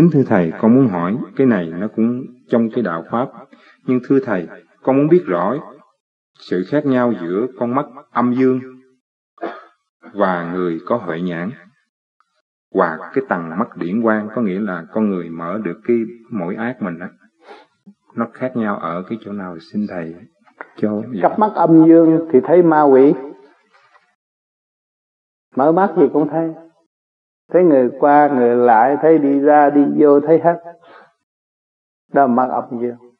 kính thưa thầy, con muốn hỏi, cái này nó cũng trong cái đạo pháp. Nhưng thưa thầy, con muốn biết rõ sự khác nhau giữa con mắt âm dương và người có huệ nhãn hoặc cái tầng mắt điển quang, có nghĩa là con người mở được cái mỗi ác mình đó nó khác nhau ở cái chỗ nào? Xin thầy cho dạ. cặp mắt âm dương thì thấy ma quỷ. Mở mắt gì cũng thấy thấy người qua, người lại, thấy đi ra, đi vô, thấy hết. Đó là mắt âm dương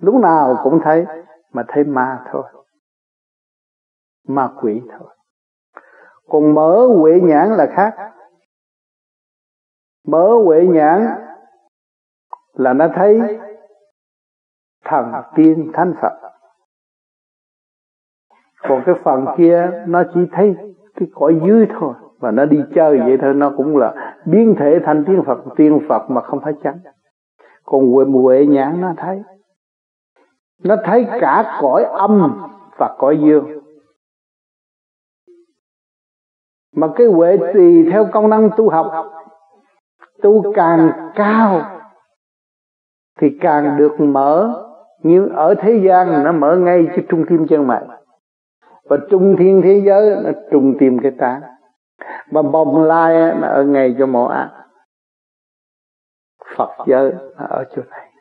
lúc nào cũng thấy, mà thấy ma thôi. Ma quỷ thôi. Còn mở huệ nhãn là khác. Mở huệ nhãn là nó thấy thần tiên thánh phật. Còn cái phần kia, nó chỉ thấy cái cõi dưới thôi và nó đi chơi vậy thôi, nó cũng là biến thể thành tiên phật tiên phật mà không phải chánh còn huệ huệ nhãn nó thấy. Nó thấy cả cõi âm và cõi dương. Mà cái huệ tùy theo công năng tu học, tu càng cao thì càng được mở. Như ở thế gian nó mở ngay cho trung tim chân mày. Và trung thiên thế giới nó trung tim cái tán và bồng lai nó ở ngay cho mộ ác Phật giới ở chỗ này.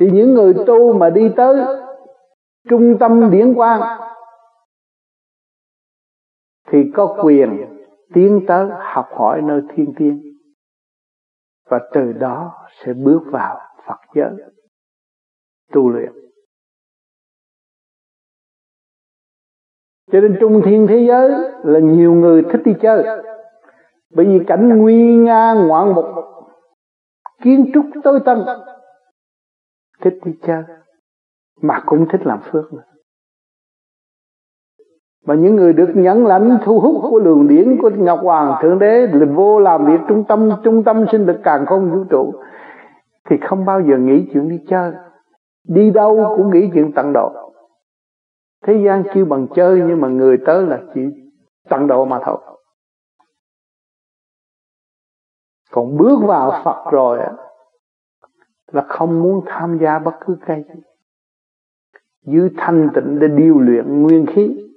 Thì những người tu mà đi tới trung tâm điển quang, thì có quyền tiến tới học hỏi nơi thiên tiên. Và từ đó sẽ bước vào Phật giới tu luyện. Cho nên trung thiên thế giới là nhiều người thích đi chơi. Bởi vì cảnh nguy nga, ngoạn mục, kiến trúc tối tân, thích đi chơi, mà cũng thích làm phước. Nữa mà những người được nhẫn lãnh thu hút của luồng điển của Ngọc Hoàng Thượng Đế là vô làm việc trung tâm trung tâm sinh lực càng không vũ trụ, thì không bao giờ nghĩ chuyện đi chơi. Đi đâu cũng nghĩ chuyện tận độ thế gian kêu bằng chơi nhưng mà người tới là chỉ tận độ mà thôi. Còn bước vào Phật rồi á, là không muốn tham gia bất cứ cái gì. Giữ thanh tịnh để điều luyện nguyên khí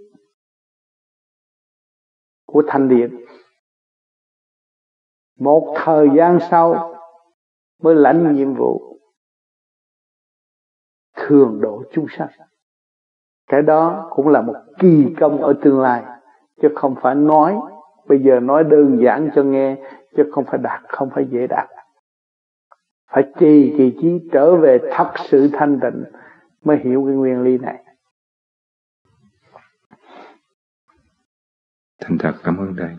của thanh điện. Một thời gian sau mới lãnh nhiệm vụ, thường độ chúng sanh cái đó cũng là một kỳ công ở tương lai, chứ không phải nói, bây giờ nói đơn giản cho nghe, chứ không phải đạt, không phải dễ đạt. Phải trì kỳ trí trở về thật sự thanh tịnh mới hiểu cái nguyên lý này. Thành thật, cảm ơn thầy.